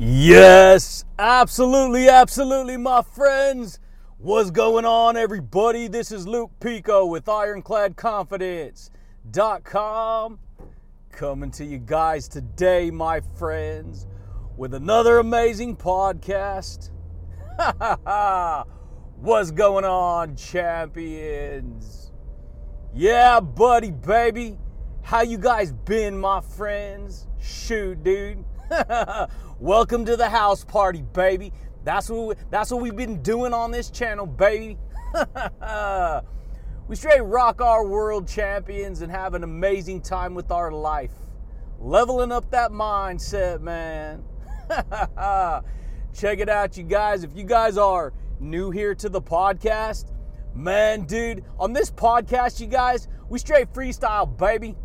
Yes, absolutely, absolutely, my friends. What's going on, everybody? This is Luke Pico with IroncladConfidence.com coming to you guys today, my friends, with another amazing podcast. What's going on, champions? Yeah, buddy, baby. How you guys been, my friends? Shoot, dude. Welcome to the house party, baby. That's what we, that's what we've been doing on this channel, baby. we straight rock our world champions and have an amazing time with our life. Leveling up that mindset, man. Check it out, you guys. If you guys are new here to the podcast, man, dude, on this podcast, you guys, we straight freestyle, baby.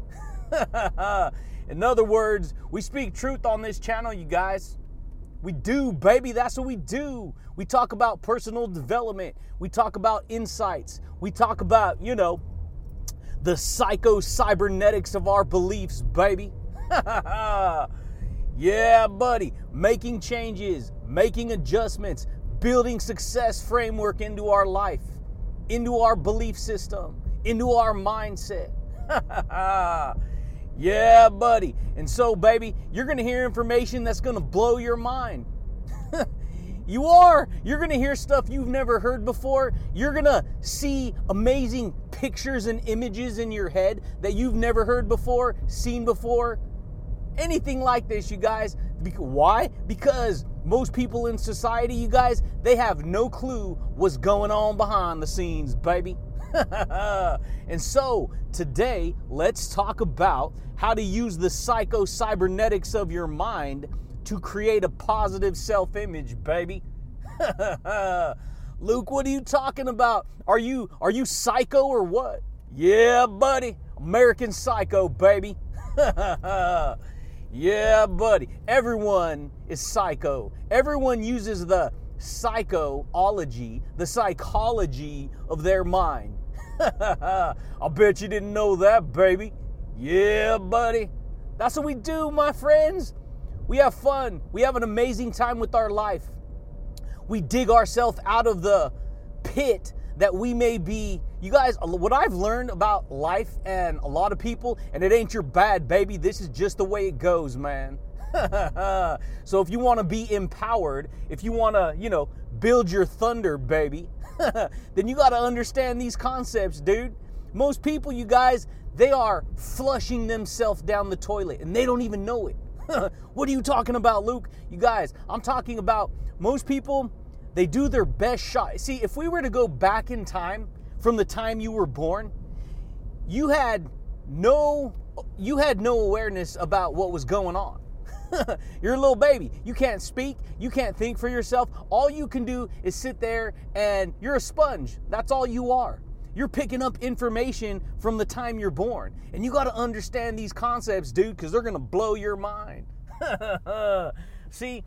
In other words, we speak truth on this channel, you guys. We do, baby. That's what we do. We talk about personal development. We talk about insights. We talk about, you know, the psycho cybernetics of our beliefs, baby. yeah, buddy. Making changes, making adjustments, building success framework into our life, into our belief system, into our mindset. Yeah, buddy. And so, baby, you're going to hear information that's going to blow your mind. you are. You're going to hear stuff you've never heard before. You're going to see amazing pictures and images in your head that you've never heard before, seen before. Anything like this, you guys. Why? Because most people in society, you guys, they have no clue what's going on behind the scenes, baby. and so today, let's talk about how to use the psycho cybernetics of your mind to create a positive self image, baby. Luke, what are you talking about? Are you are you psycho or what? Yeah, buddy. American psycho, baby. yeah, buddy. Everyone is psycho. Everyone uses the psychology, the psychology of their mind. I bet you didn't know that, baby. Yeah, buddy. That's what we do, my friends. We have fun. We have an amazing time with our life. We dig ourselves out of the pit that we may be. You guys, what I've learned about life and a lot of people, and it ain't your bad, baby. This is just the way it goes, man. so if you want to be empowered, if you want to, you know, build your thunder, baby, then you got to understand these concepts, dude. Most people, you guys, they are flushing themselves down the toilet and they don't even know it. what are you talking about, Luke? You guys, I'm talking about most people, they do their best shot. See, if we were to go back in time from the time you were born, you had no you had no awareness about what was going on. You're a little baby. You can't speak. You can't think for yourself. All you can do is sit there and you're a sponge. That's all you are. You're picking up information from the time you're born. And you got to understand these concepts, dude, because they're going to blow your mind. See,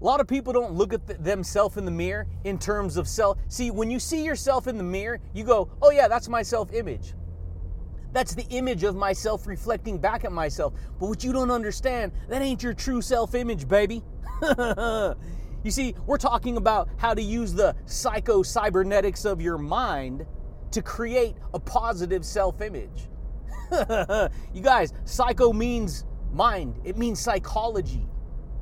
a lot of people don't look at th- themselves in the mirror in terms of self. See, when you see yourself in the mirror, you go, oh, yeah, that's my self image. That's the image of myself reflecting back at myself. But what you don't understand, that ain't your true self image, baby. you see, we're talking about how to use the psycho cybernetics of your mind to create a positive self image. you guys, psycho means mind, it means psychology.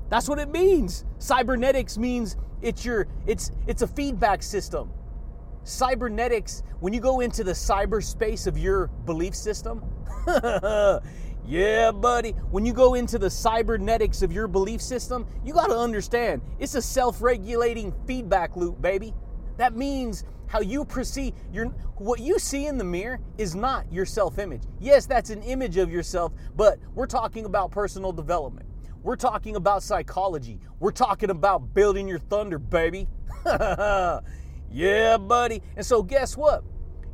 That's what it means. Cybernetics means it's your it's it's a feedback system cybernetics, when you go into the cyberspace of your belief system, yeah, buddy, when you go into the cybernetics of your belief system, you got to understand it's a self regulating feedback loop, baby. That means how you perceive your what you see in the mirror is not your self-image. Yes, that's an image of yourself, but we're talking about personal development. We're talking about psychology. We're talking about building your thunder, baby. Yeah, buddy. And so guess what?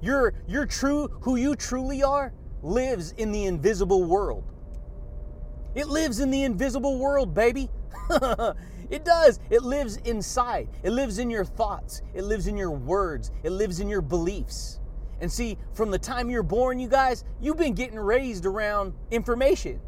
Your your true who you truly are lives in the invisible world. It lives in the invisible world, baby. it does. It lives inside. It lives in your thoughts. It lives in your words. It lives in your beliefs. And see, from the time you're born, you guys, you've been getting raised around information.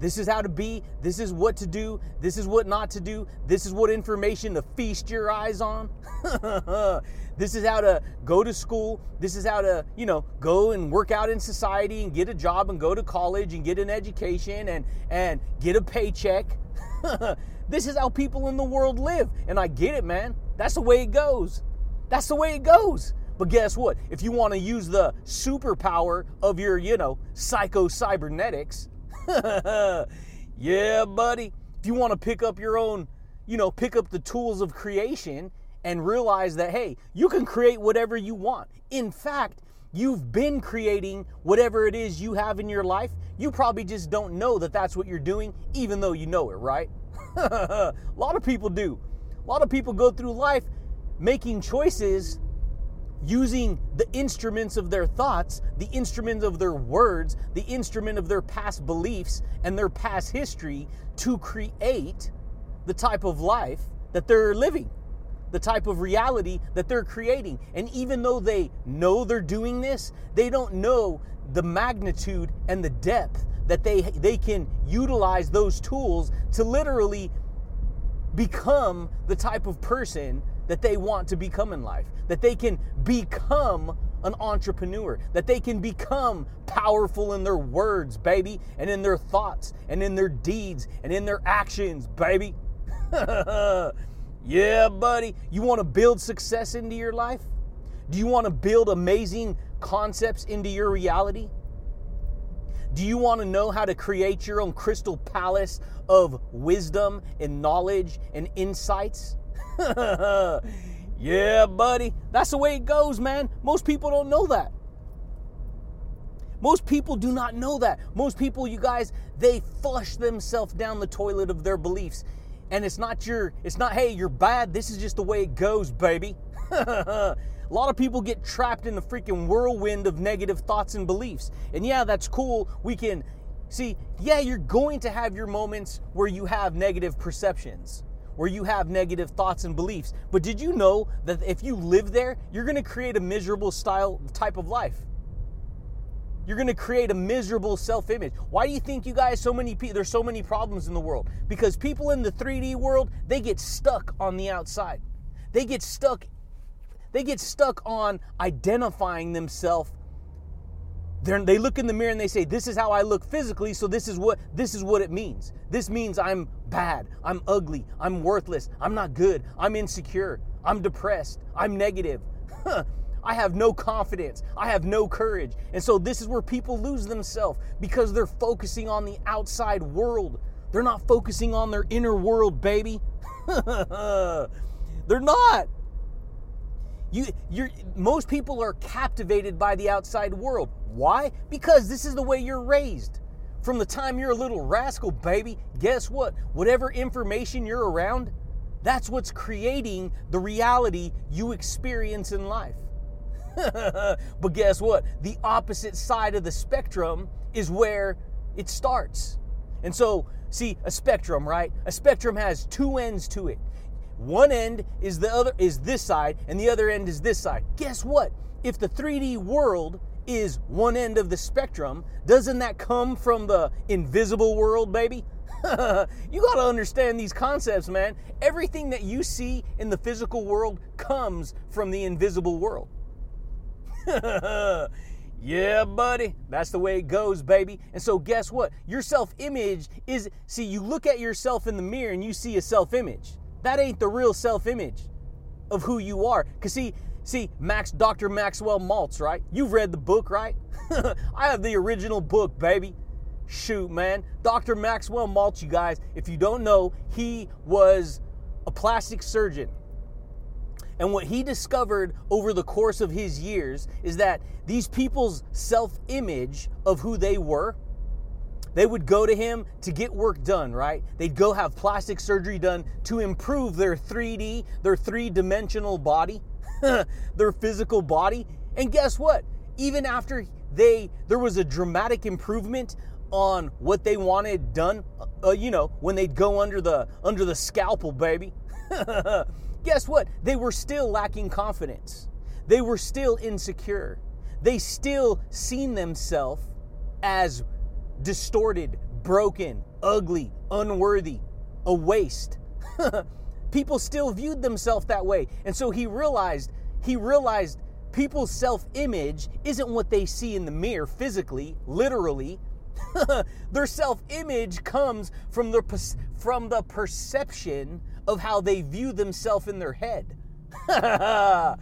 This is how to be, this is what to do, this is what not to do, this is what information to feast your eyes on. this is how to go to school, this is how to, you know, go and work out in society and get a job and go to college and get an education and and get a paycheck. this is how people in the world live. And I get it, man. That's the way it goes. That's the way it goes. But guess what? If you want to use the superpower of your, you know, psycho cybernetics, yeah, buddy. If you want to pick up your own, you know, pick up the tools of creation and realize that, hey, you can create whatever you want. In fact, you've been creating whatever it is you have in your life. You probably just don't know that that's what you're doing, even though you know it, right? a lot of people do. A lot of people go through life making choices using the instruments of their thoughts, the instruments of their words, the instrument of their past beliefs and their past history to create the type of life that they're living, the type of reality that they're creating. And even though they know they're doing this, they don't know the magnitude and the depth that they they can utilize those tools to literally become the type of person that they want to become in life, that they can become an entrepreneur, that they can become powerful in their words, baby, and in their thoughts, and in their deeds, and in their actions, baby. yeah, buddy. You want to build success into your life? Do you want to build amazing concepts into your reality? Do you want to know how to create your own crystal palace of wisdom and knowledge and insights? yeah, buddy. That's the way it goes, man. Most people don't know that. Most people do not know that. Most people, you guys, they flush themselves down the toilet of their beliefs. And it's not your, it's not, hey, you're bad. This is just the way it goes, baby. A lot of people get trapped in the freaking whirlwind of negative thoughts and beliefs. And yeah, that's cool. We can see, yeah, you're going to have your moments where you have negative perceptions where you have negative thoughts and beliefs. But did you know that if you live there, you're going to create a miserable style type of life? You're going to create a miserable self-image. Why do you think you guys so many people there's so many problems in the world? Because people in the 3D world, they get stuck on the outside. They get stuck they get stuck on identifying themselves they're, they look in the mirror and they say, "This is how I look physically, so this is what this is what it means. This means I'm bad, I'm ugly, I'm worthless, I'm not good, I'm insecure, I'm depressed, I'm negative." I have no confidence. I have no courage. And so this is where people lose themselves because they're focusing on the outside world. They're not focusing on their inner world, baby. they're not. You, you're, most people are captivated by the outside world. Why? Because this is the way you're raised. From the time you're a little rascal, baby, guess what? Whatever information you're around, that's what's creating the reality you experience in life. but guess what? The opposite side of the spectrum is where it starts. And so, see, a spectrum, right? A spectrum has two ends to it. One end is the other is this side and the other end is this side. Guess what? If the 3D world is one end of the spectrum, doesn't that come from the invisible world, baby? you got to understand these concepts, man. Everything that you see in the physical world comes from the invisible world. yeah, buddy. That's the way it goes, baby. And so, guess what? Your self image is see, you look at yourself in the mirror and you see a self image. That ain't the real self image of who you are. Because, see, see, Max, Dr. Maxwell Maltz, right? You've read the book, right? I have the original book, baby. Shoot, man. Dr. Maxwell Maltz, you guys, if you don't know, he was a plastic surgeon. And what he discovered over the course of his years is that these people's self image of who they were they would go to him to get work done, right? They'd go have plastic surgery done to improve their 3D, their three dimensional body, their physical body. And guess what? Even after they, there was a dramatic improvement on what they wanted done, uh, you know, when they'd go under the under the scalpel, baby. guess what? They were still lacking confidence. They were still insecure. They still seen themselves as distorted, broken, ugly, unworthy, a waste. people still viewed themselves that way. And so he realized, he realized people's self-image isn't what they see in the mirror physically, literally. Their self-image comes from the from the perception of how they view themselves in their head.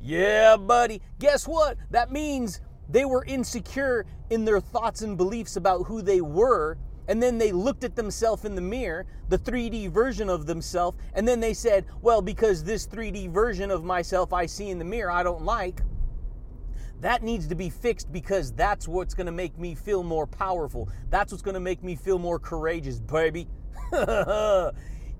yeah, buddy. Guess what? That means they were insecure in their thoughts and beliefs about who they were and then they looked at themselves in the mirror, the 3D version of themselves, and then they said, Well, because this 3D version of myself I see in the mirror I don't like, that needs to be fixed because that's what's going to make me feel more powerful. That's what's going to make me feel more courageous, baby.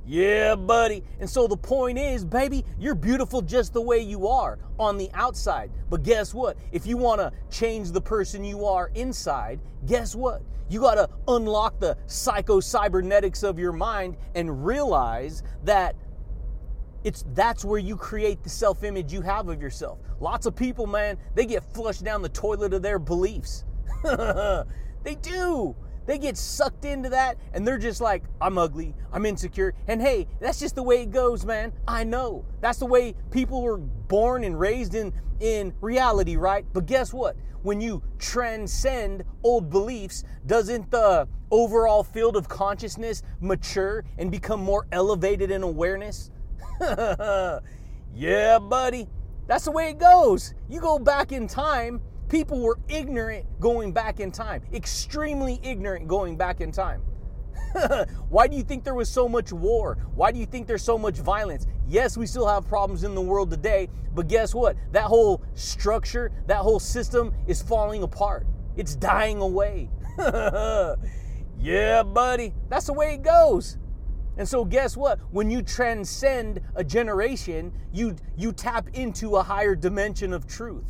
yeah, buddy. And so the point is, baby, you're beautiful just the way you are on the outside. But guess what? If you want to change the person you are inside, guess what? You got to unlock the psycho cybernetics of your mind and realize that it's that's where you create the self-image you have of yourself. Lots of people, man, they get flushed down the toilet of their beliefs. they do. They get sucked into that and they're just like, I'm ugly, I'm insecure. And hey, that's just the way it goes, man. I know. That's the way people were born and raised in in reality, right? But guess what? when you transcend old beliefs, doesn't the overall field of consciousness mature and become more elevated in awareness? yeah, buddy. That's the way it goes. You go back in time, people were ignorant going back in time, extremely ignorant going back in time. Why do you think there was so much war? Why do you think there's so much violence? Yes, we still have problems in the world today, but guess what? That whole structure, that whole system is falling apart. It's dying away. yeah, buddy. That's the way it goes. And so guess what? When you transcend a generation, you you tap into a higher dimension of truth.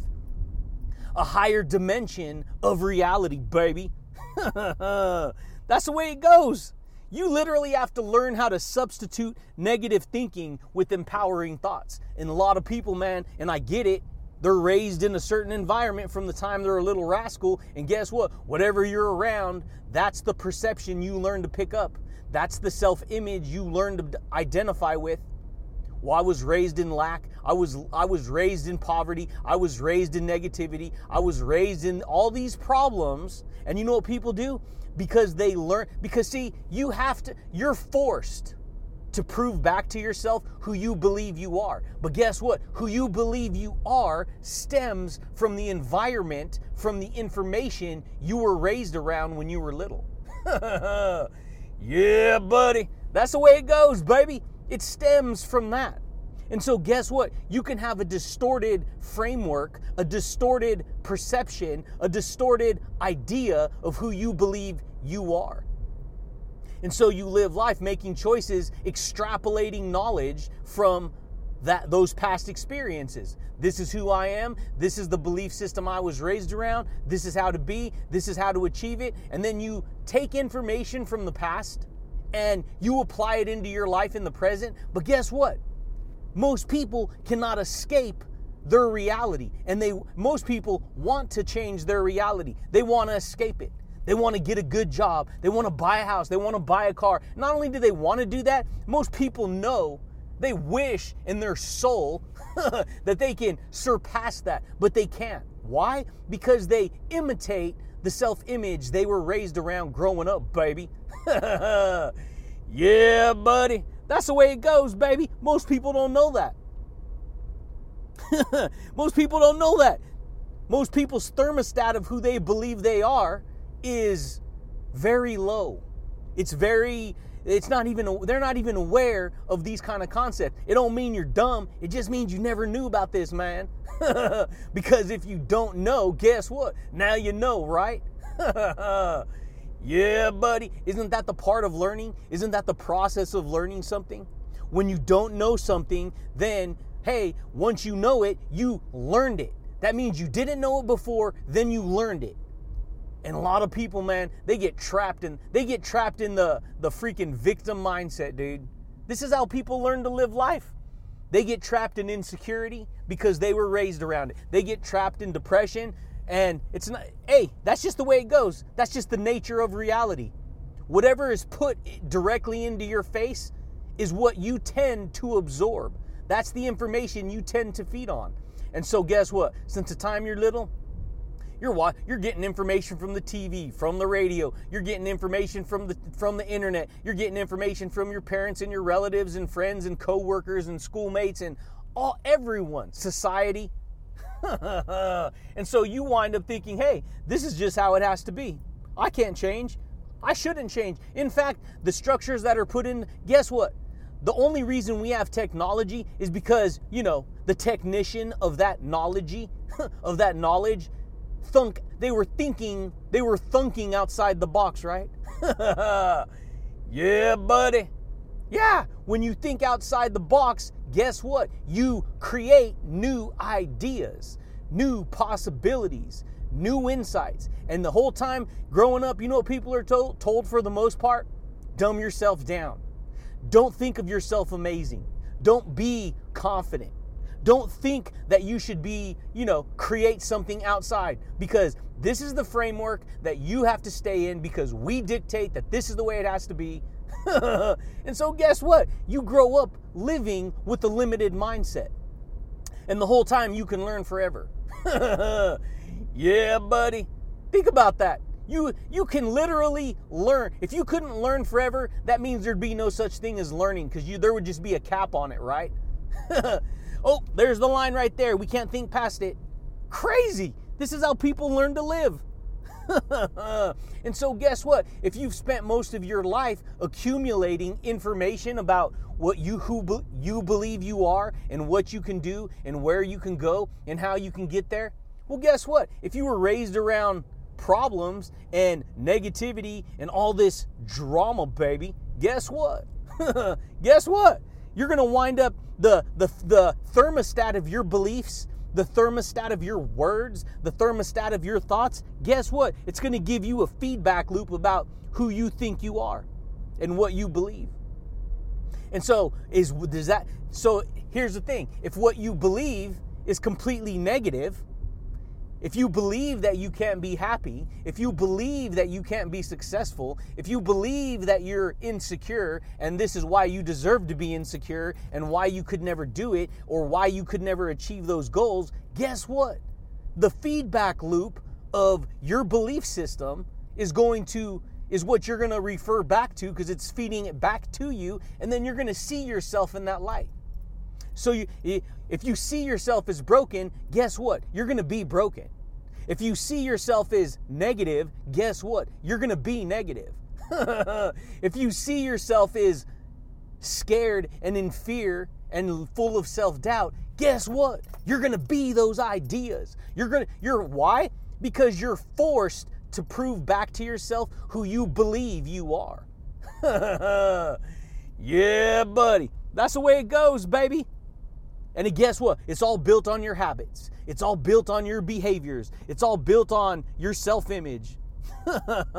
A higher dimension of reality, baby. That's the way it goes. You literally have to learn how to substitute negative thinking with empowering thoughts. And a lot of people, man, and I get it, they're raised in a certain environment from the time they're a little rascal. And guess what? Whatever you're around, that's the perception you learn to pick up. That's the self image you learn to identify with. Well, I was raised in lack. I was I was raised in poverty. I was raised in negativity. I was raised in all these problems. And you know what people do? Because they learn because see, you have to you're forced to prove back to yourself who you believe you are. But guess what? Who you believe you are stems from the environment, from the information you were raised around when you were little. yeah, buddy. That's the way it goes, baby. It stems from that. And so, guess what? You can have a distorted framework, a distorted perception, a distorted idea of who you believe you are. And so you live life making choices, extrapolating knowledge from that those past experiences. This is who I am. This is the belief system I was raised around. This is how to be. This is how to achieve it. And then you take information from the past and you apply it into your life in the present. But guess what? Most people cannot escape their reality and they most people want to change their reality. They want to escape it. They want to get a good job. They want to buy a house. They want to buy a car. Not only do they want to do that, most people know they wish in their soul that they can surpass that, but they can't. Why? Because they imitate the self image they were raised around growing up, baby. yeah, buddy. That's the way it goes, baby. Most people don't know that. Most people don't know that. Most people's thermostat of who they believe they are is very low. It's very it's not even they're not even aware of these kind of concepts. It don't mean you're dumb. It just means you never knew about this, man. because if you don't know, guess what? Now you know, right? yeah, buddy. Isn't that the part of learning? Isn't that the process of learning something? When you don't know something, then hey, once you know it, you learned it. That means you didn't know it before, then you learned it. And a lot of people, man, they get trapped in they get trapped in the the freaking victim mindset, dude. This is how people learn to live life. They get trapped in insecurity because they were raised around it. They get trapped in depression and it's not hey, that's just the way it goes. That's just the nature of reality. whatever is put directly into your face is what you tend to absorb. That's the information you tend to feed on. And so, guess what? Since the time you're little, you're you're getting information from the TV, from the radio. You're getting information from the from the internet. You're getting information from your parents and your relatives and friends and coworkers and schoolmates and all everyone, society. and so you wind up thinking, "Hey, this is just how it has to be. I can't change. I shouldn't change. In fact, the structures that are put in, guess what? The only reason we have technology is because, you know, the technician of that knowledge, of that knowledge thunk they were thinking they were thunking outside the box right? Yeah buddy. Yeah when you think outside the box guess what? You create new ideas new possibilities new insights. And the whole time growing up you know what people are told, told for the most part? Dumb yourself down. Don't think of yourself amazing. Don't be confident don't think that you should be, you know, create something outside because this is the framework that you have to stay in because we dictate that this is the way it has to be. and so, guess what? You grow up living with a limited mindset. And the whole time you can learn forever. yeah, buddy. Think about that. You you can literally learn. If you couldn't learn forever, that means there'd be no such thing as learning because there would just be a cap on it, right? Oh, there's the line right there. We can't think past it. Crazy. This is how people learn to live. and so, guess what? If you've spent most of your life accumulating information about what you who be, you believe you are and what you can do and where you can go and how you can get there, well, guess what? If you were raised around problems and negativity and all this drama, baby, guess what? guess what? You're going to wind up the, the, the thermostat of your beliefs, the thermostat of your words, the thermostat of your thoughts. Guess what? It's going to give you a feedback loop about who you think you are and what you believe. And so is does that so here's the thing. If what you believe is completely negative, if you believe that you can't be happy, if you believe that you can't be successful, if you believe that you're insecure and this is why you deserve to be insecure and why you could never do it or why you could never achieve those goals, guess what? The feedback loop of your belief system is going to is what you're going to refer back to because it's feeding it back to you and then you're going to see yourself in that light. So you, if you see yourself as broken, guess what? You're going to be broken. If you see yourself as negative, guess what? You're going to be negative. if you see yourself as scared and in fear and full of self-doubt, guess what? You're going to be those ideas. You're going to you're why? Because you're forced to prove back to yourself who you believe you are. yeah, buddy. That's the way it goes, baby. And guess what? It's all built on your habits. It's all built on your behaviors. It's all built on your self image.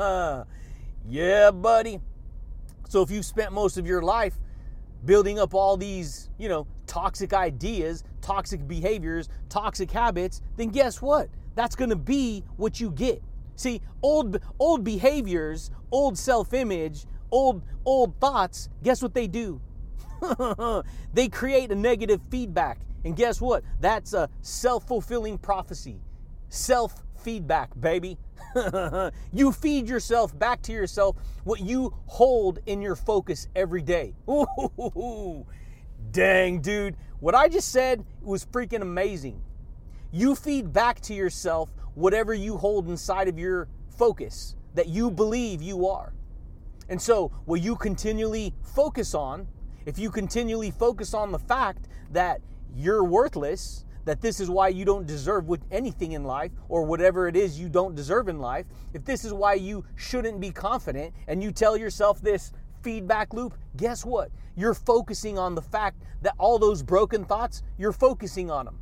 yeah, buddy. So if you've spent most of your life building up all these, you know, toxic ideas, toxic behaviors, toxic habits, then guess what? That's going to be what you get. See, old old behaviors, old self-image, old old thoughts, guess what they do? they create a negative feedback. And guess what? That's a self fulfilling prophecy. Self feedback, baby. you feed yourself back to yourself what you hold in your focus every day. Ooh, dang, dude. What I just said was freaking amazing. You feed back to yourself whatever you hold inside of your focus that you believe you are. And so, what you continually focus on if you continually focus on the fact that you're worthless, that this is why you don't deserve anything in life or whatever it is you don't deserve in life, if this is why you shouldn't be confident and you tell yourself this feedback loop, guess what? You're focusing on the fact that all those broken thoughts, you're focusing on them.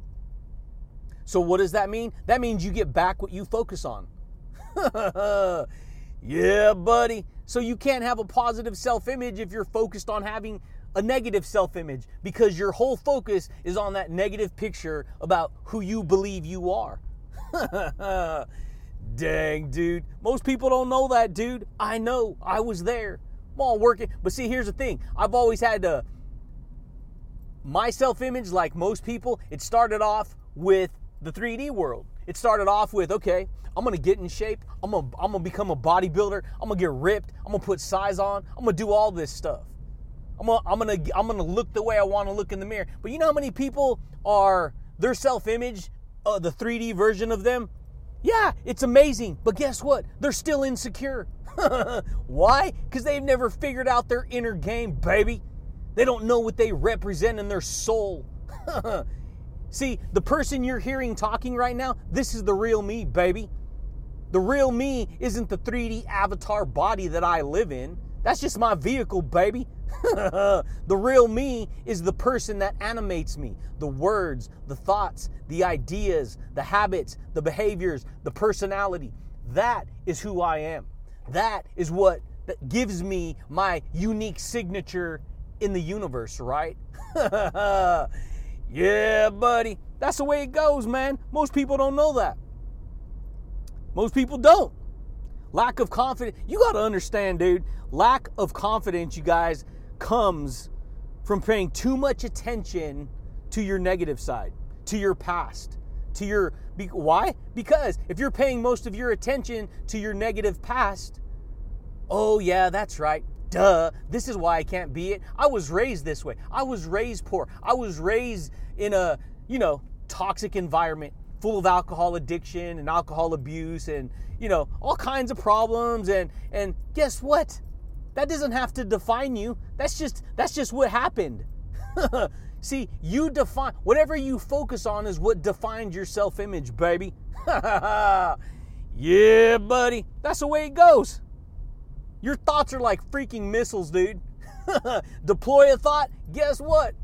So, what does that mean? That means you get back what you focus on. yeah, buddy. So, you can't have a positive self image if you're focused on having a negative self image because your whole focus is on that negative picture about who you believe you are. Dang, dude. Most people don't know that, dude. I know. I was there. I'm all working. But see, here's the thing I've always had to. My self image, like most people, it started off with the 3D world. It started off with, okay, I'm gonna get in shape. I'm gonna, I'm gonna become a bodybuilder. I'm gonna get ripped. I'm gonna put size on. I'm gonna do all this stuff. I'm gonna, I'm gonna, I'm gonna look the way I want to look in the mirror. But you know how many people are their self-image, uh, the 3D version of them? Yeah, it's amazing. But guess what? They're still insecure. Why? Because they've never figured out their inner game, baby. They don't know what they represent in their soul. See, the person you're hearing talking right now, this is the real me, baby. The real me isn't the 3D avatar body that I live in. That's just my vehicle, baby. the real me is the person that animates me. The words, the thoughts, the ideas, the habits, the behaviors, the personality. That is who I am. That is what that gives me my unique signature in the universe, right? Yeah, buddy. That's the way it goes, man. Most people don't know that. Most people don't. Lack of confidence. You got to understand, dude. Lack of confidence, you guys, comes from paying too much attention to your negative side, to your past, to your. Why? Because if you're paying most of your attention to your negative past, oh, yeah, that's right. Duh. This is why I can't be it. I was raised this way. I was raised poor. I was raised in a, you know, toxic environment full of alcohol addiction and alcohol abuse and, you know, all kinds of problems and and guess what? That doesn't have to define you. That's just that's just what happened. See, you define whatever you focus on is what defines your self-image, baby. yeah, buddy. That's the way it goes. Your thoughts are like freaking missiles, dude. Deploy a thought, guess what?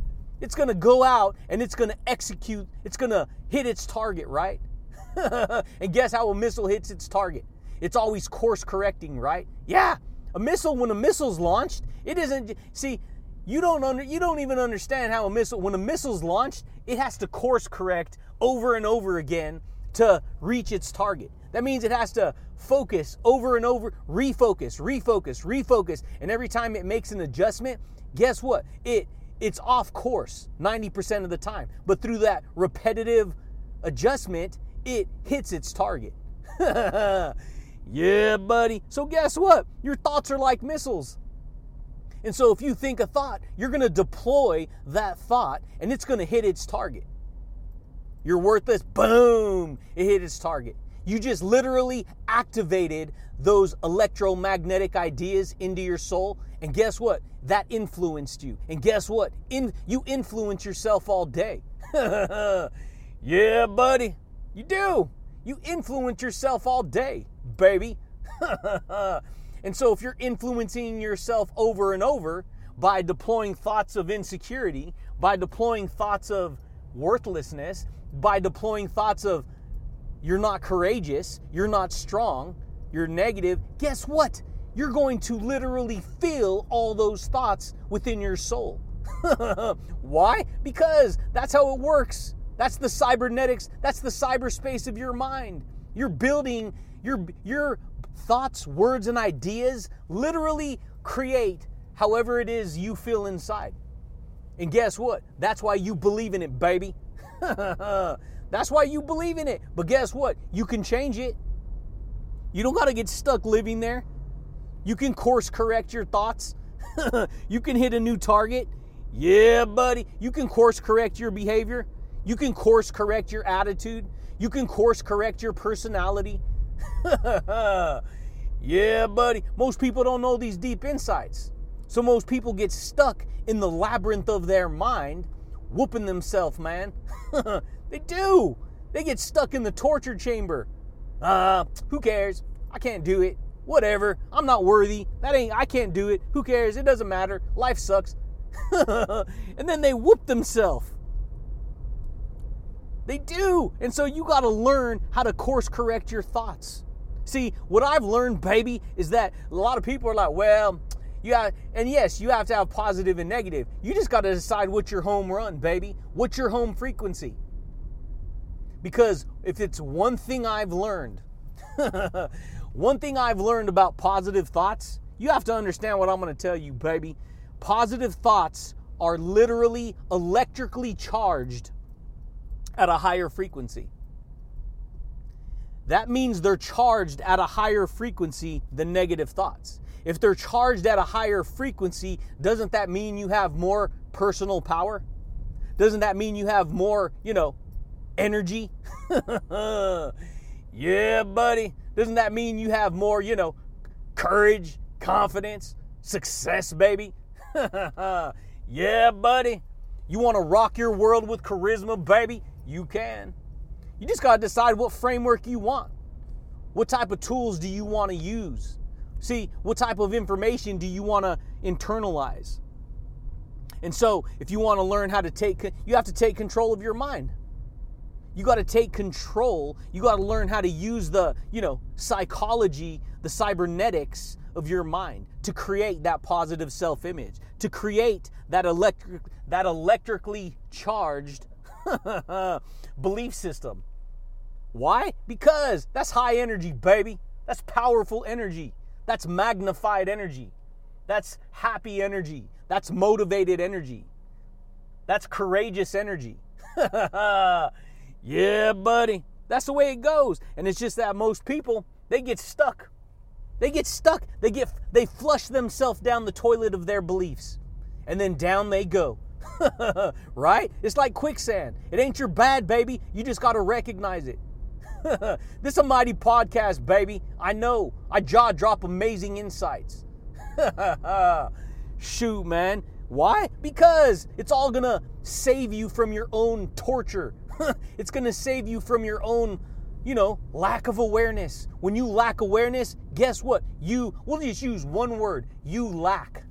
It's gonna go out and it's gonna execute, it's gonna hit its target, right? and guess how a missile hits its target? It's always course correcting, right? Yeah. A missile, when a missile's launched, it isn't see, you don't under you don't even understand how a missile when a missile's launched, it has to course correct over and over again to reach its target. That means it has to focus over and over, refocus, refocus, refocus. And every time it makes an adjustment, guess what? It it's off course 90% of the time. But through that repetitive adjustment, it hits its target. yeah, buddy. So guess what? Your thoughts are like missiles. And so if you think a thought, you're going to deploy that thought and it's going to hit its target. You're worthless. Boom. It hit its target. You just literally activated those electromagnetic ideas into your soul. And guess what? That influenced you. And guess what? In, you influence yourself all day. yeah, buddy. You do. You influence yourself all day, baby. and so if you're influencing yourself over and over by deploying thoughts of insecurity, by deploying thoughts of worthlessness, by deploying thoughts of you're not courageous, you're not strong, you're negative, guess what? You're going to literally feel all those thoughts within your soul. Why? Because that's how it works. That's the cybernetics, that's the cyberspace of your mind. You're building your your thoughts, words and ideas literally create however it is you feel inside. And guess what? That's why you believe in it, baby. That's why you believe in it. But guess what? You can change it. You don't got to get stuck living there. You can course correct your thoughts. you can hit a new target. Yeah, buddy. You can course correct your behavior. You can course correct your attitude. You can course correct your personality. yeah, buddy. Most people don't know these deep insights. So most people get stuck in the labyrinth of their mind, whooping themselves, man. They do. They get stuck in the torture chamber. Uh, who cares? I can't do it. Whatever. I'm not worthy. That ain't, I can't do it. Who cares? It doesn't matter. Life sucks. and then they whoop themselves. They do. And so you got to learn how to course correct your thoughts. See, what I've learned, baby, is that a lot of people are like, well, you got, and yes, you have to have positive and negative. You just got to decide what's your home run, baby. What's your home frequency? Because if it's one thing I've learned One thing I've learned about positive thoughts, you have to understand what I'm going to tell you, baby. Positive thoughts are literally electrically charged at a higher frequency. That means they're charged at a higher frequency than negative thoughts. If they're charged at a higher frequency, doesn't that mean you have more personal power? Doesn't that mean you have more, you know, energy? yeah, buddy. Doesn't that mean you have more, you know, courage, confidence, success, baby? yeah, buddy. You want to rock your world with charisma, baby? You can. You just got to decide what framework you want. What type of tools do you want to use? See, what type of information do you want to internalize? And so, if you want to learn how to take, you have to take control of your mind. You got to take control. You got to learn how to use the, you know, psychology, the cybernetics of your mind to create that positive self-image, to create that electric that electrically charged belief system. Why? Because that's high energy, baby. That's powerful energy. That's magnified energy. That's happy energy. That's motivated energy. That's courageous energy. yeah, buddy. That's the way it goes. And it's just that most people, they get stuck. They get stuck. They get they flush themselves down the toilet of their beliefs. And then down they go. right? It's like quicksand. It ain't your bad, baby. You just got to recognize it. this is a mighty podcast, baby. I know. I jaw drop amazing insights. Shoot, man. Why? Because it's all gonna save you from your own torture. it's gonna save you from your own, you know, lack of awareness. When you lack awareness, guess what? You, we'll just use one word you lack.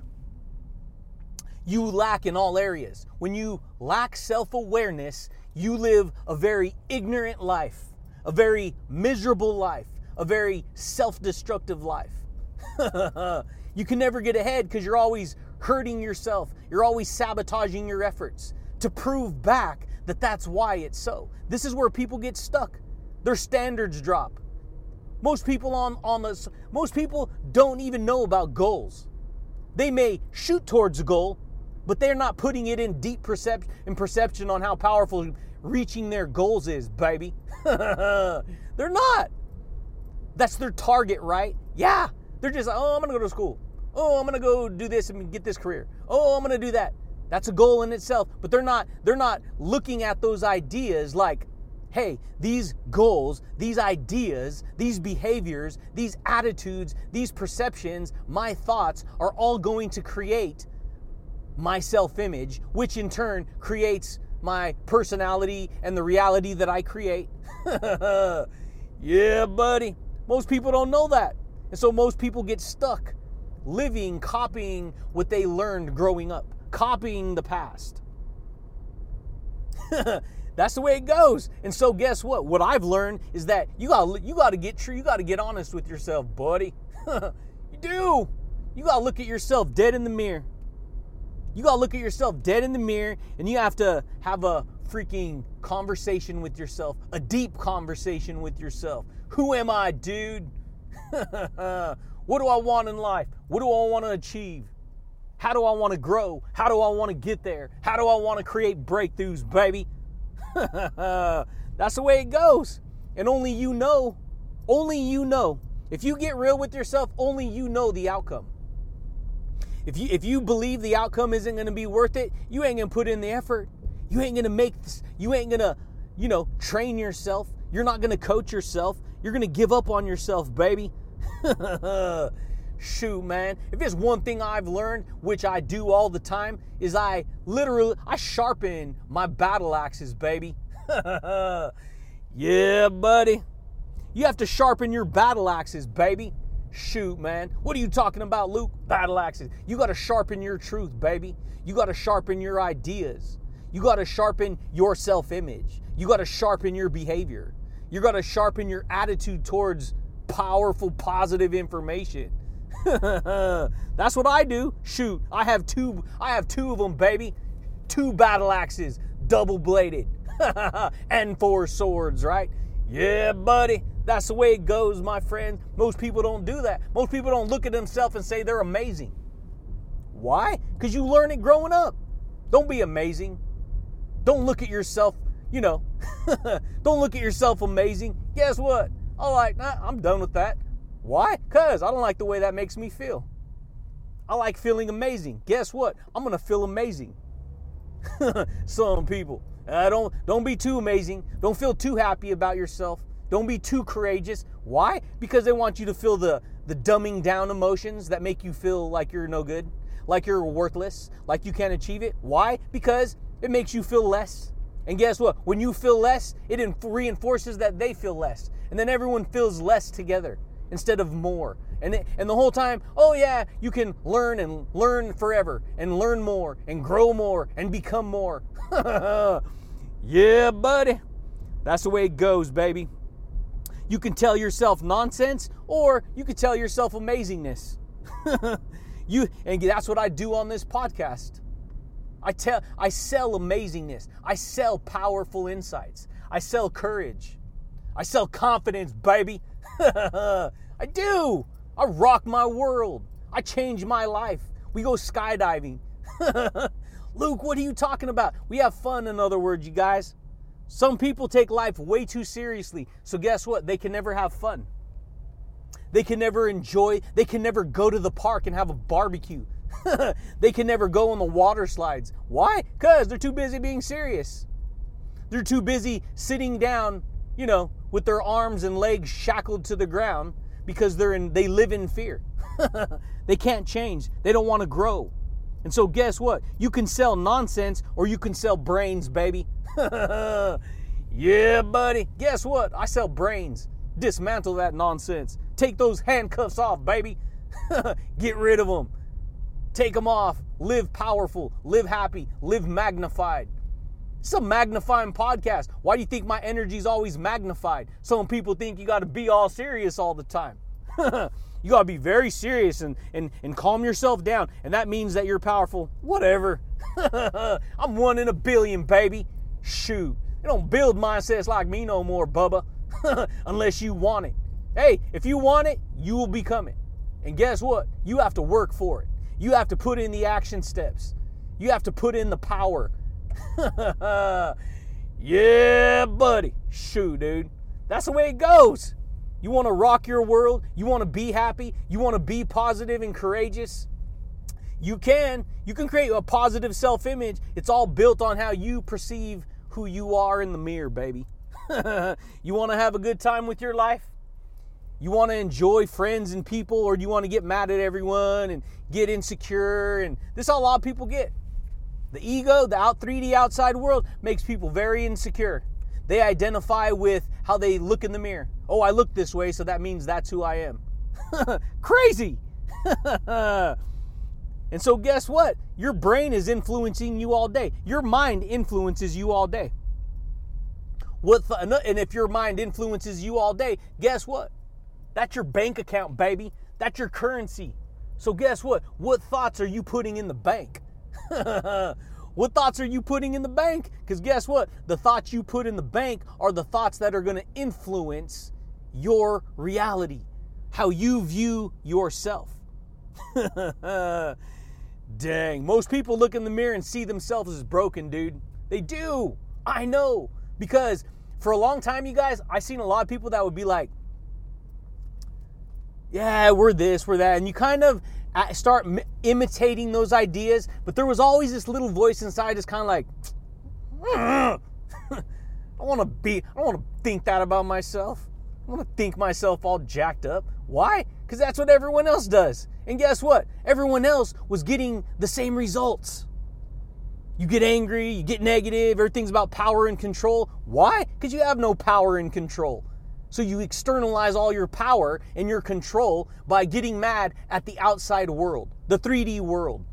You lack in all areas. When you lack self awareness, you live a very ignorant life a very miserable life, a very self destructive life. you can never get ahead because you're always hurting yourself, you're always sabotaging your efforts to prove back that that's why it's so. This is where people get stuck. Their standards drop. Most people on on the most people don't even know about goals. They may shoot towards a goal, but they're not putting it in deep perception in perception on how powerful reaching their goals is, baby. They're not. That's their target, right? Yeah. They're just, oh, I'm going to go to school. Oh, I'm going to go do this and get this career. Oh, I'm going to do that. That's a goal in itself, but they're not they're not looking at those ideas like hey, these goals, these ideas, these behaviors, these attitudes, these perceptions, my thoughts are all going to create my self image, which in turn creates my personality and the reality that I create. yeah, buddy. Most people don't know that. And so most people get stuck living, copying what they learned growing up, copying the past. That's the way it goes. And so guess what? What I've learned is that you got you got to get true, you got to get honest with yourself, buddy. you do. You got to look at yourself dead in the mirror you gotta look at yourself dead in the mirror and you have to have a freaking conversation with yourself, a deep conversation with yourself. Who am I, dude? what do I want in life? What do I want to achieve? How do I want to grow? How do I want to get there? How do I want to create breakthroughs, baby? That's the way it goes. And only you know, only you know. If you get real with yourself, only you know the outcome. If you if you believe the outcome isn't going to be worth it, you ain't going to put in the effort. You ain't going to make this, you ain't going to, you know, train yourself. You're not going to coach yourself. You're going to give up on yourself, baby. Shoot, man. If there's one thing I've learned, which I do all the time, is I literally I sharpen my battle axes, baby. yeah, buddy. You have to sharpen your battle axes, baby. Shoot, man. What are you talking about, Luke? Battle axes. You got to sharpen your truth, baby. You got to sharpen your ideas. You got to sharpen your self image. You got to sharpen your behavior. You got to sharpen your attitude towards powerful, positive information. That's what I do. Shoot, I have two. I have two of them, baby. Two battle axes, double bladed, and four swords. Right? Yeah, buddy. That's the way it goes, my friend. Most people don't do that. Most people don't look at themselves and say they're amazing. Why? Because you learn it growing up. Don't be amazing. Don't look at yourself, you know, don't look at yourself amazing. Guess what? All right, nah, I'm done with that. Why? Because I don't like the way that makes me feel. I like feeling amazing. Guess what? I'm gonna feel amazing. Some people. Uh, don't don't be too amazing. Don't feel too happy about yourself. Don't be too courageous. Why? Because they want you to feel the the dumbing down emotions that make you feel like you're no good, like you're worthless, like you can't achieve it. Why? Because it makes you feel less. And guess what? When you feel less, it reinforces that they feel less. And then everyone feels less together instead of more. And, it, and the whole time, oh yeah, you can learn and learn forever and learn more and grow more and become more. yeah, buddy. That's the way it goes, baby. You can tell yourself nonsense or you can tell yourself amazingness. you and that's what I do on this podcast. I tell I sell amazingness. I sell powerful insights. I sell courage. I sell confidence, baby. I do. I rock my world. I change my life. We go skydiving. Luke, what are you talking about? We have fun, in other words, you guys. Some people take life way too seriously. So, guess what? They can never have fun. They can never enjoy, they can never go to the park and have a barbecue. they can never go on the water slides. Why? Because they're too busy being serious. They're too busy sitting down, you know, with their arms and legs shackled to the ground because they're in they live in fear. they can't change. They don't want to grow. And so guess what? You can sell nonsense or you can sell brains, baby. yeah, buddy. Guess what? I sell brains. Dismantle that nonsense. Take those handcuffs off, baby. Get rid of them. Take them off. Live powerful. Live happy. Live magnified. It's a magnifying podcast. Why do you think my energy is always magnified? Some people think you got to be all serious all the time. you got to be very serious and, and, and calm yourself down. And that means that you're powerful. Whatever. I'm one in a billion, baby. Shoot. They don't build mindsets like me no more, Bubba. Unless you want it. Hey, if you want it, you will become it. And guess what? You have to work for it. You have to put in the action steps. You have to put in the power. yeah, buddy. Shoot, dude. That's the way it goes. You want to rock your world? You want to be happy? You want to be positive and courageous? You can. You can create a positive self image. It's all built on how you perceive who you are in the mirror, baby. you want to have a good time with your life? You want to enjoy friends and people, or do you want to get mad at everyone and get insecure? And this is how a lot of people get. The ego, the out 3D outside world, makes people very insecure. They identify with how they look in the mirror. Oh, I look this way, so that means that's who I am. Crazy! and so, guess what? Your brain is influencing you all day. Your mind influences you all day. What and if your mind influences you all day, guess what? That's your bank account, baby. That's your currency. So guess what? What thoughts are you putting in the bank? what thoughts are you putting in the bank? Because guess what? The thoughts you put in the bank are the thoughts that are going to influence your reality, how you view yourself. Dang, most people look in the mirror and see themselves as broken, dude. They do. I know. Because for a long time, you guys, I've seen a lot of people that would be like, yeah, we're this, we're that. And you kind of uh, start imitating those ideas, but there was always this little voice inside just kind of like, I want to be, I want to think that about myself. I want to think myself all jacked up. Why? Because that's what everyone else does. And guess what? Everyone else was getting the same results. You get angry, you get negative, everything's about power and control. Why? Because you have no power and control. So you externalize all your power and your control by getting mad at the outside world, the 3D world.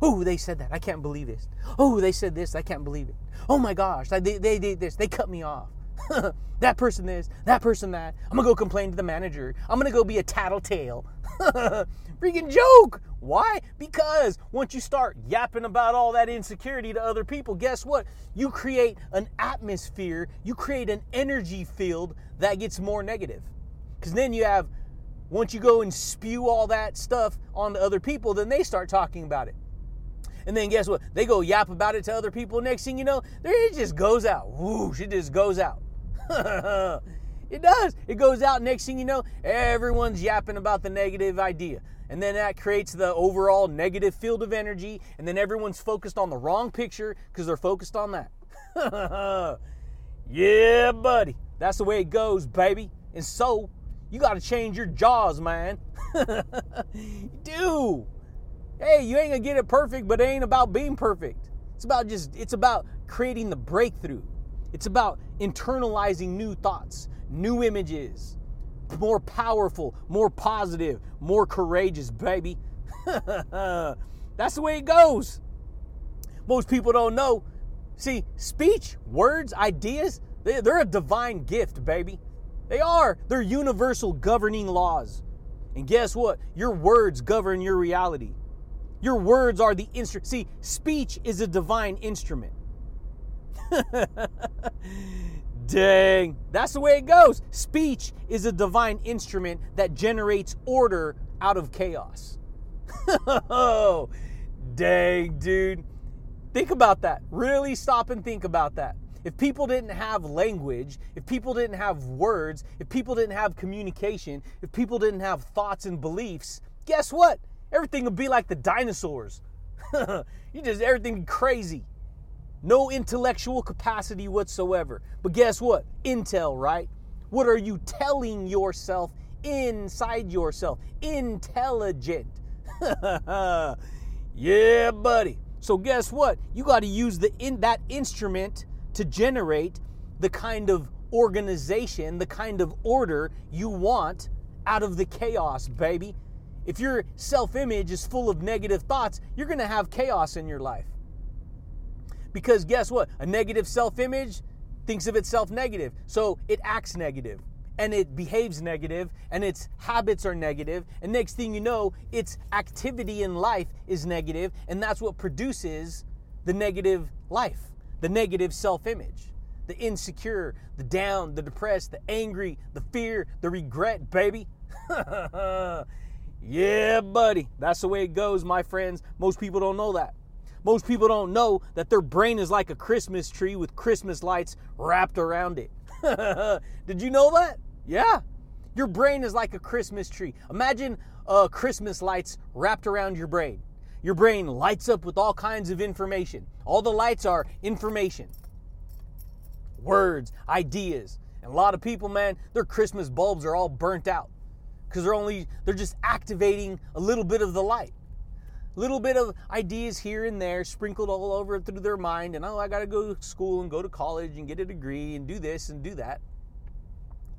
Oh, they said that. I can't believe this. Oh, they said this. I can't believe it. Oh my gosh, they, they did this. They cut me off. that person this, that person that. I'm gonna go complain to the manager. I'm gonna go be a tattletale. Freaking joke. Why? Because once you start yapping about all that insecurity to other people, guess what? You create an atmosphere, you create an energy field that gets more negative. Because then you have, once you go and spew all that stuff onto other people, then they start talking about it. And then guess what? They go yap about it to other people. Next thing you know, it just goes out. Whoosh, it just goes out. it does. It goes out. Next thing you know, everyone's yapping about the negative idea. And then that creates the overall negative field of energy. And then everyone's focused on the wrong picture because they're focused on that. yeah, buddy. That's the way it goes, baby. And so, you got to change your jaws, man. do. Hey, you ain't gonna get it perfect, but it ain't about being perfect. It's about just, it's about creating the breakthrough. It's about internalizing new thoughts, new images, more powerful, more positive, more courageous, baby. That's the way it goes. Most people don't know. See, speech, words, ideas, they're a divine gift, baby. They are. They're universal governing laws. And guess what? Your words govern your reality. Your words are the instrument. See, speech is a divine instrument. Dang. That's the way it goes. Speech is a divine instrument that generates order out of chaos. dang, dude. Think about that. Really stop and think about that. If people didn't have language, if people didn't have words, if people didn't have communication, if people didn't have thoughts and beliefs, guess what? Everything would be like the dinosaurs. you just everything crazy no intellectual capacity whatsoever. But guess what? Intel, right? What are you telling yourself inside yourself? Intelligent. yeah, buddy. So guess what? You got to use the in that instrument to generate the kind of organization, the kind of order you want out of the chaos, baby. If your self-image is full of negative thoughts, you're going to have chaos in your life. Because guess what? A negative self image thinks of itself negative. So it acts negative and it behaves negative and its habits are negative. And next thing you know, its activity in life is negative, and that's what produces the negative life, the negative self image, the insecure, the down, the depressed, the angry, the fear, the regret, baby. yeah, buddy. That's the way it goes, my friends. Most people don't know that. Most people don't know that their brain is like a Christmas tree with Christmas lights wrapped around it. Did you know that? Yeah. Your brain is like a Christmas tree. Imagine uh, Christmas lights wrapped around your brain. Your brain lights up with all kinds of information. All the lights are information, words, ideas. And a lot of people, man, their Christmas bulbs are all burnt out because they're only, they're just activating a little bit of the light little bit of ideas here and there sprinkled all over through their mind and oh i got to go to school and go to college and get a degree and do this and do that.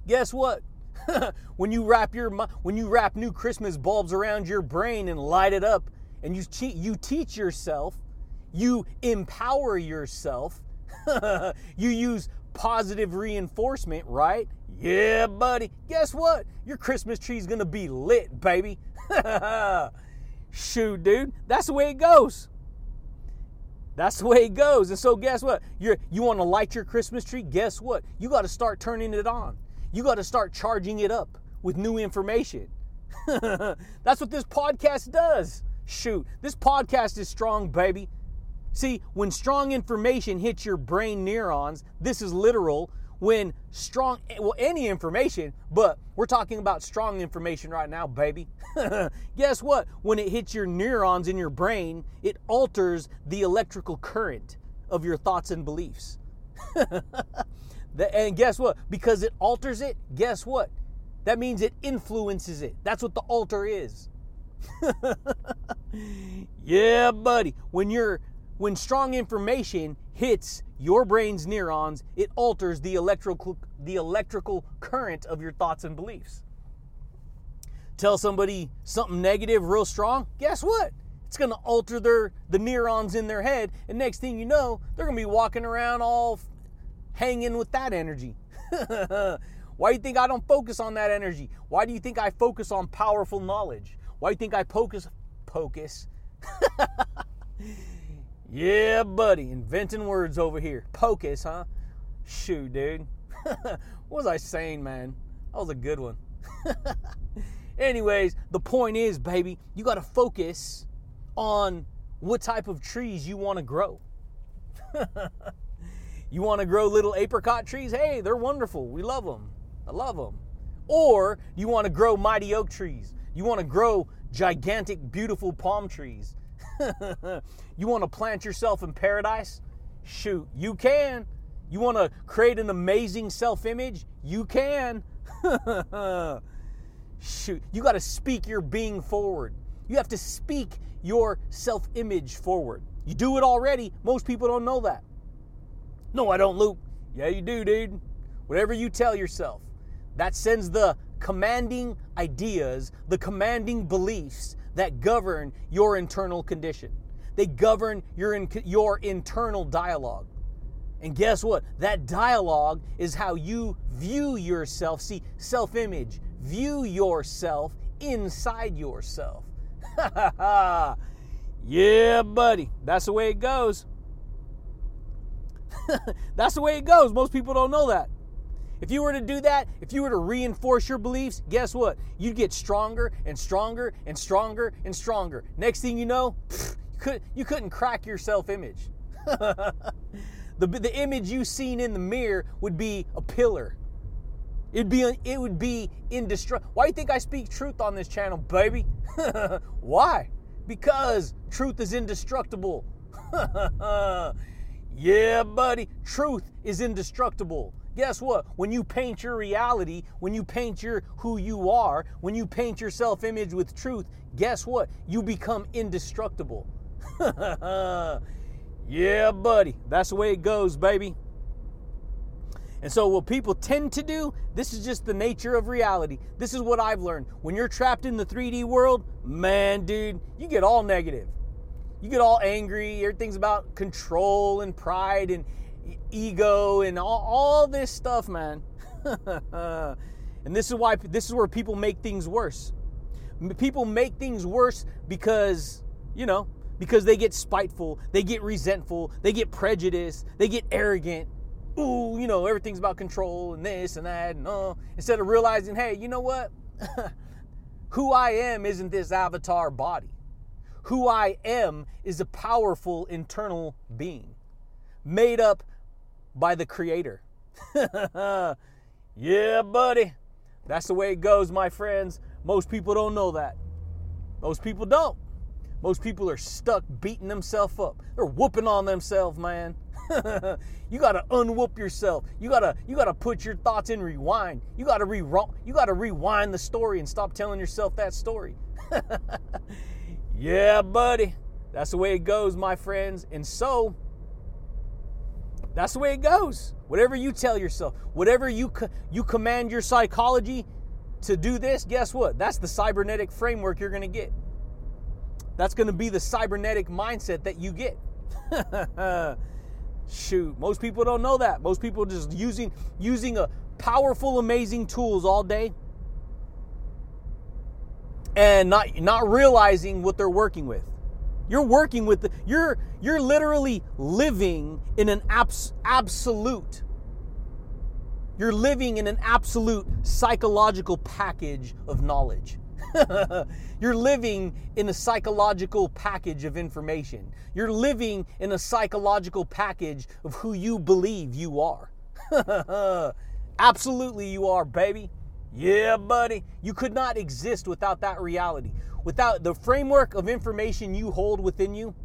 Guess what? When you wrap your when you wrap new christmas bulbs around your brain and light it up and you cheat you teach yourself you empower yourself you use positive reinforcement right? Yeah buddy. Guess what? Your christmas tree's gonna be lit baby Shoot, dude, that's the way it goes. That's the way it goes. And so guess what? You you want to light your Christmas tree? Guess what? You got to start turning it on. You got to start charging it up with new information. That's what this podcast does. Shoot, this podcast is strong, baby. See, when strong information hits your brain neurons, this is literal when strong, well, any information, but we're talking about strong information right now, baby. Guess what? When it hits your neurons in your brain, it alters the electrical current of your thoughts and beliefs. and guess what? Because it alters it, guess what? That means it influences it. That's what the alter is. yeah, buddy. When you're when strong information hits your brain's neurons, it alters the electrical, the electrical current of your thoughts and beliefs. Tell somebody something negative real strong, guess what? It's going to alter their the neurons in their head, and next thing you know, they're going to be walking around all hanging with that energy. Why do you think I don't focus on that energy? Why do you think I focus on powerful knowledge? Why do you think I focus focus? yeah, buddy, inventing words over here. Pocus, huh? Shoot, dude. what was I saying, man? That was a good one. Anyways, the point is, baby, you got to focus on what type of trees you want to grow. you want to grow little apricot trees? Hey, they're wonderful. We love them. I love them. Or you want to grow mighty oak trees? You want to grow gigantic, beautiful palm trees? you want to plant yourself in paradise? Shoot, you can. You want to create an amazing self image? You can. Shoot, you got to speak your being forward. You have to speak your self image forward. You do it already. Most people don't know that. No, I don't, Luke. Yeah, you do, dude. Whatever you tell yourself, that sends the commanding ideas, the commanding beliefs that govern your internal condition. They govern your, your internal dialogue. And guess what? That dialogue is how you view yourself. See, self image, view yourself inside yourself. yeah, buddy. That's the way it goes. That's the way it goes. Most people don't know that. If you were to do that, if you were to reinforce your beliefs, guess what? You'd get stronger and stronger and stronger and stronger. Next thing you know, you, could, couldn't crack your self image. the, the image you seen in the mirror would be a pillar. It'd be it would be indestructible. Why do you think I speak truth on this channel, baby? Why? Because truth is indestructible. yeah, buddy, truth is indestructible. Guess what? When you paint your reality, when you paint your who you are, when you paint your self-image with truth, guess what? You become indestructible. yeah, buddy. That's the way it goes, baby. And so, what people tend to do, this is just the nature of reality. This is what I've learned. When you're trapped in the 3D world, man, dude, you get all negative. You get all angry. Everything's about control and pride and ego and all, all this stuff, man. and this is why this is where people make things worse. People make things worse because, you know, because they get spiteful, they get resentful, they get prejudiced, they get arrogant. Ooh, you know, everything's about control and this and that and oh, instead of realizing, hey, you know what? Who I am isn't this avatar body. Who I am is a powerful internal being made up by the Creator. yeah, buddy. That's the way it goes, my friends. Most people don't know that. Most people don't. Most people are stuck beating themselves up. They're whooping on themselves, man. you gotta unwhoop yourself. You gotta you gotta put your thoughts in rewind. You gotta re you gotta rewind the story and stop telling yourself that story. yeah, buddy. That's the way it goes, my friends. And so that's the way it goes. Whatever you tell yourself, whatever you co- you command your psychology to do this, guess what? That's the cybernetic framework you're going to get. That's going to be the cybernetic mindset that you get. Shoot, most people don't know that. Most people just using using a powerful amazing tools all day and not not realizing what they're working with. You're working with the, you're you're literally living in an abs, absolute you're living in an absolute psychological package of knowledge. You're living in a psychological package of information. You're living in a psychological package of who you believe you are. Absolutely, you are, baby. Yeah, buddy. You could not exist without that reality without the framework of information you hold within you,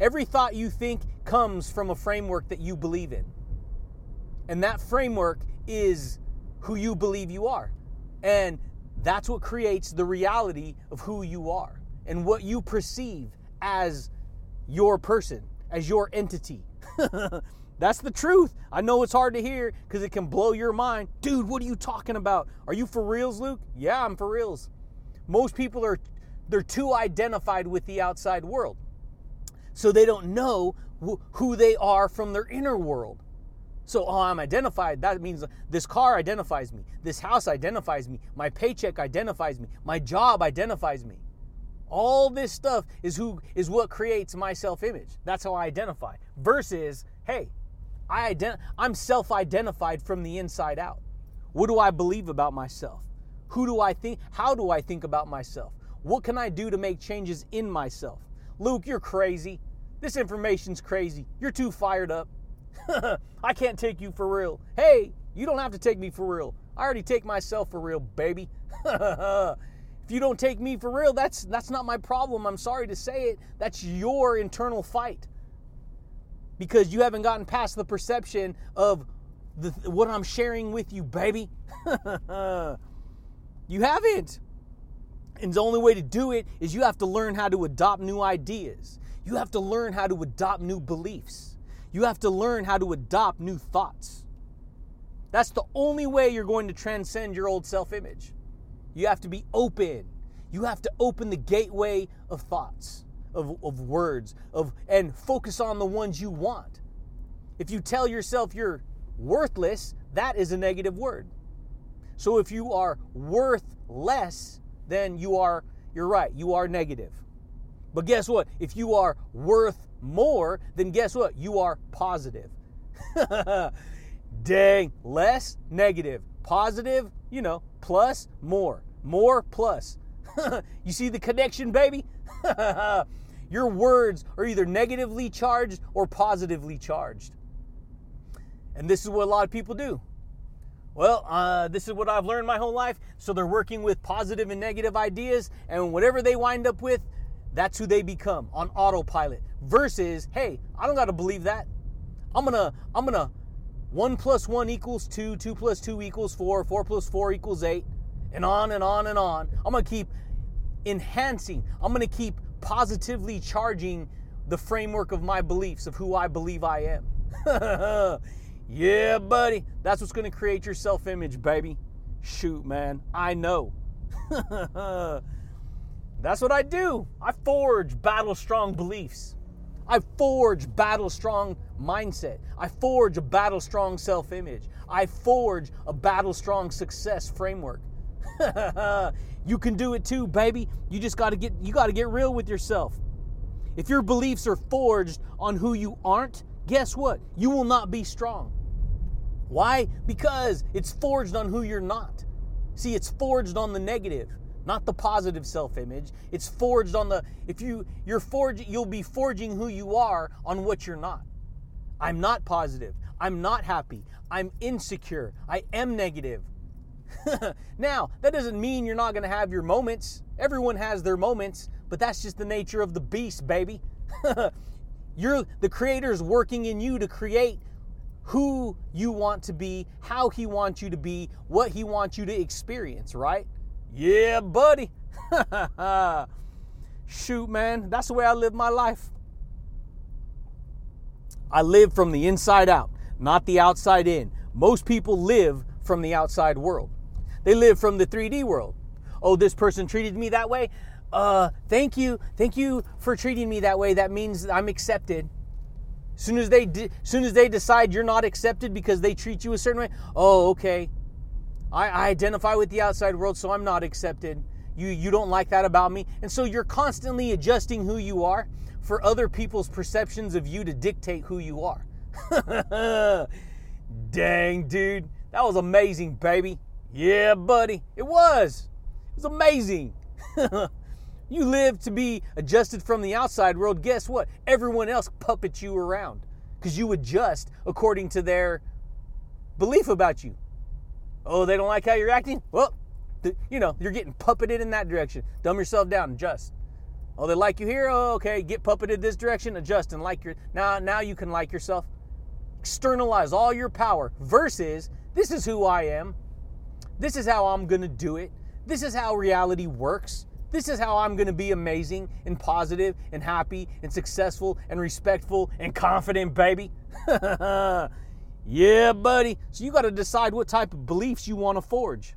every thought you think comes from a framework that you believe in. And that framework is who you believe you are. And that's what creates the reality of who you are and what you perceive as your person, as your entity. That's the truth. I know it's hard to hear because it can blow your mind. Dude, what are you talking about? Are you for reals, Luke? Yeah, I'm for reals. Most people are they're too identified with the outside world. So they don't know who they are from their inner world. So, oh, I'm identified. That means this car identifies me. This house identifies me. My paycheck identifies me. My job identifies me. All this stuff is who is what creates my self-image. That's how I identify. Versus, hey, I ident- I'm self-identified from the inside out. What do I believe about myself? Who do I think? How do I think about myself? What can I do to make changes in myself? Luke, you're crazy. This information's crazy. You're too fired up. I can't take you for real. Hey, you don't have to take me for real. I already take myself for real, baby. if you don't take me for real, that's that's not my problem. I'm sorry to say it. That's your internal fight. Because you haven't gotten past the perception of the, what I'm sharing with you, baby. you haven't. And the only way to do it is you have to learn how to adopt new ideas. You have to learn how to adopt new beliefs. You have to learn how to adopt new thoughts. That's the only way you're going to transcend your old self image. You have to be open. You have to open the gateway of thoughts, of, of words, of and focus on the ones you want. If you tell yourself you're worthless, that is a negative word. So if you are worth less, then you are you're right, you are negative. But guess what? If you are worth more, then guess what? You are positive. Dang, less, negative. Positive, you know, plus, more. More, plus. you see the connection, baby? Your words are either negatively charged or positively charged. And this is what a lot of people do. Well, uh, this is what I've learned my whole life. So they're working with positive and negative ideas, and whatever they wind up with, that's who they become on autopilot. Versus, hey, I don't got to believe that. I'm gonna, I'm gonna, one plus one equals two, two plus two equals four, four plus four equals eight, and on and on and on. I'm gonna keep enhancing. I'm gonna keep positively charging the framework of my beliefs of who I believe I am. yeah, buddy. That's what's gonna create your self image, baby. Shoot, man. I know. That's what I do. I forge battle strong beliefs. I forge battle strong mindset. I forge a battle strong self image. I forge a battle strong success framework. you can do it too, baby. You just got to get you got to get real with yourself. If your beliefs are forged on who you aren't, guess what? You will not be strong. Why? Because it's forged on who you're not. See, it's forged on the negative not the positive self-image. It's forged on the if you you're forging you'll be forging who you are on what you're not. I'm not positive. I'm not happy. I'm insecure. I am negative. now, that doesn't mean you're not going to have your moments. Everyone has their moments, but that's just the nature of the beast, baby. you're the creator's working in you to create who you want to be, how he wants you to be, what he wants you to experience, right? Yeah, buddy. Shoot, man, that's the way I live my life. I live from the inside out, not the outside in. Most people live from the outside world. They live from the 3D world. Oh, this person treated me that way. Uh, thank you, thank you for treating me that way. That means I'm accepted. Soon as they, de- soon as they decide you're not accepted because they treat you a certain way. Oh, okay. I, I identify with the outside world, so I'm not accepted. You, you don't like that about me. And so you're constantly adjusting who you are for other people's perceptions of you to dictate who you are. Dang, dude. That was amazing, baby. Yeah, buddy. It was. It was amazing. you live to be adjusted from the outside world. Guess what? Everyone else puppets you around because you adjust according to their belief about you. Oh, they don't like how you're acting? Well, th- you know, you're getting puppeted in that direction. Dumb yourself down, adjust. Oh, they like you here? Oh, okay, get puppeted this direction, adjust and like your now now you can like yourself. Externalize all your power versus this is who I am. This is how I'm to do it. This is how reality works. This is how I'm going to be amazing and positive and happy and successful and respectful and confident, baby. Yeah, buddy. So you got to decide what type of beliefs you want to forge.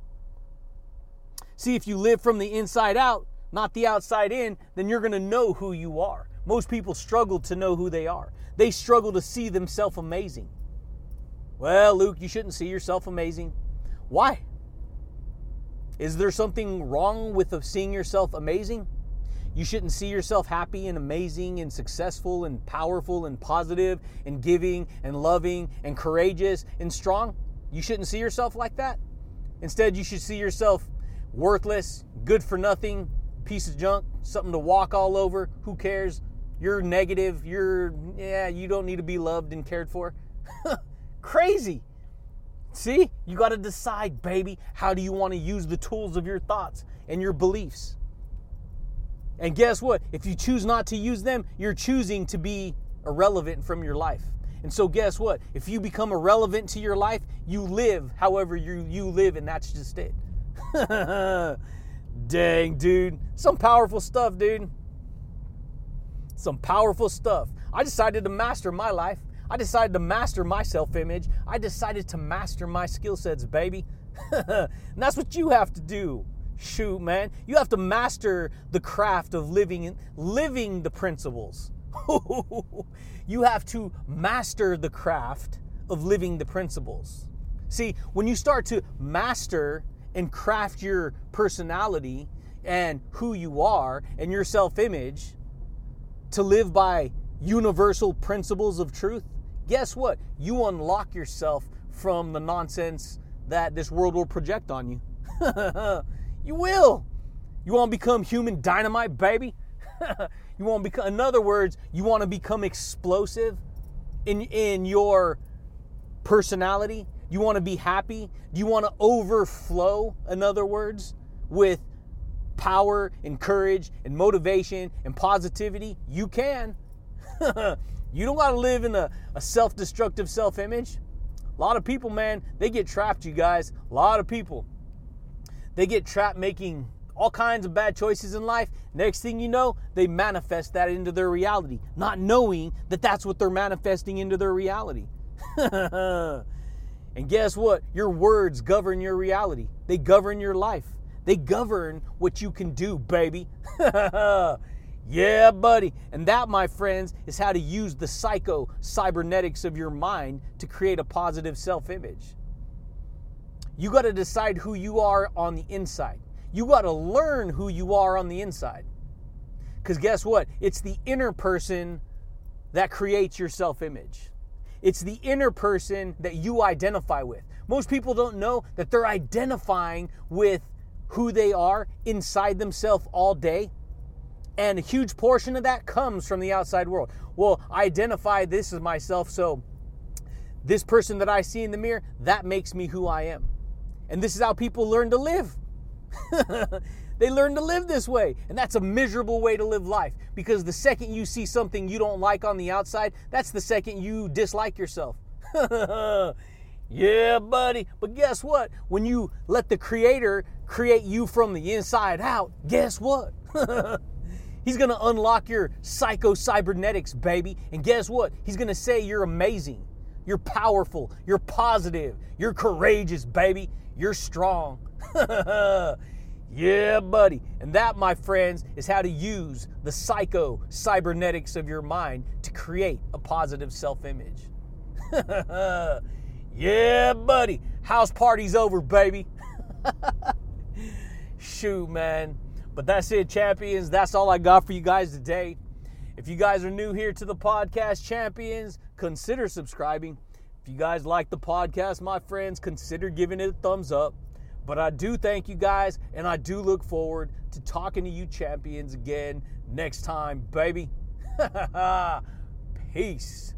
See, if you live from the inside out, not the outside in, then you're going to know who you are. Most people struggle to know who they are. They struggle to see themselves amazing. Well, Luke, you shouldn't see yourself amazing. Why? Is there something wrong with seeing yourself amazing? You shouldn't see yourself happy and amazing and successful and powerful and positive and giving and loving and courageous and strong. You shouldn't see yourself like that. Instead, you should see yourself worthless, good for nothing, piece of junk, something to walk all over. Who cares? You're negative. You're, yeah, you don't need to be loved and cared for. Crazy. See, you got to decide, baby, how do you want to use the tools of your thoughts and your beliefs? And guess what? If you choose not to use them, you're choosing to be irrelevant from your life. And so, guess what? If you become irrelevant to your life, you live however you, you live, and that's just it. Dang, dude. Some powerful stuff, dude. Some powerful stuff. I decided to master my life. I decided to master my self image. I decided to master my skill sets, baby. and that's what you have to do. Shoot, man. You have to master the craft of living living the principles. you have to master the craft of living the principles. See, when you start to master and craft your personality and who you are and your self image to live by universal principles of truth, guess what? You unlock yourself from the nonsense that this world will project on you. you will. You want to become human dynamite, baby? you want to become, in other words, you want to become explosive in, in your personality? You want to be happy? Do you want to overflow, in other words, with power and courage and motivation and positivity? You can. You don't got to live in a, a self destructive self image. A lot of people, man, they get trapped, you guys. A lot of people. They get trapped making all kinds of bad choices in life. Next thing you know, they manifest that into their reality, not knowing that that's what they're manifesting into their reality. and guess what? Your words govern your reality, they govern your life, they govern what you can do, baby. Yeah, buddy. And that, my friends, is how to use the psycho cybernetics of your mind to create a positive self image. You got to decide who you are on the inside. You got to learn who you are on the inside. Because guess what? It's the inner person that creates your self image. It's the inner person that you identify with. Most people don't know that they're identifying with who they are inside themselves all day and a huge portion of that comes from the outside world. Well, I identify this as myself, so this person that I see in the mirror, that makes me who I am. And this is how people learn to live. they learn to live this way. And that's a miserable way to live life because the second you see something you don't like on the outside, that's the second you dislike yourself. yeah, buddy. But guess what? When you let the Creator create you from the inside out, guess what? He's going to unlock your psycho cybernetics, baby. And guess what? He's going to say you're amazing. You're powerful. You're positive. You're courageous, baby. You're strong. yeah, buddy. And that, my friends, is how to use the psycho cybernetics of your mind to create a positive self image. yeah, buddy. House party's over, baby. Shoot, man. But that's it, champions. That's all I got for you guys today. If you guys are new here to the podcast, champions, consider subscribing. If you guys like the podcast, my friends, consider giving it a thumbs up. But I do thank you guys, and I do look forward to talking to you champions again next time, baby. Peace.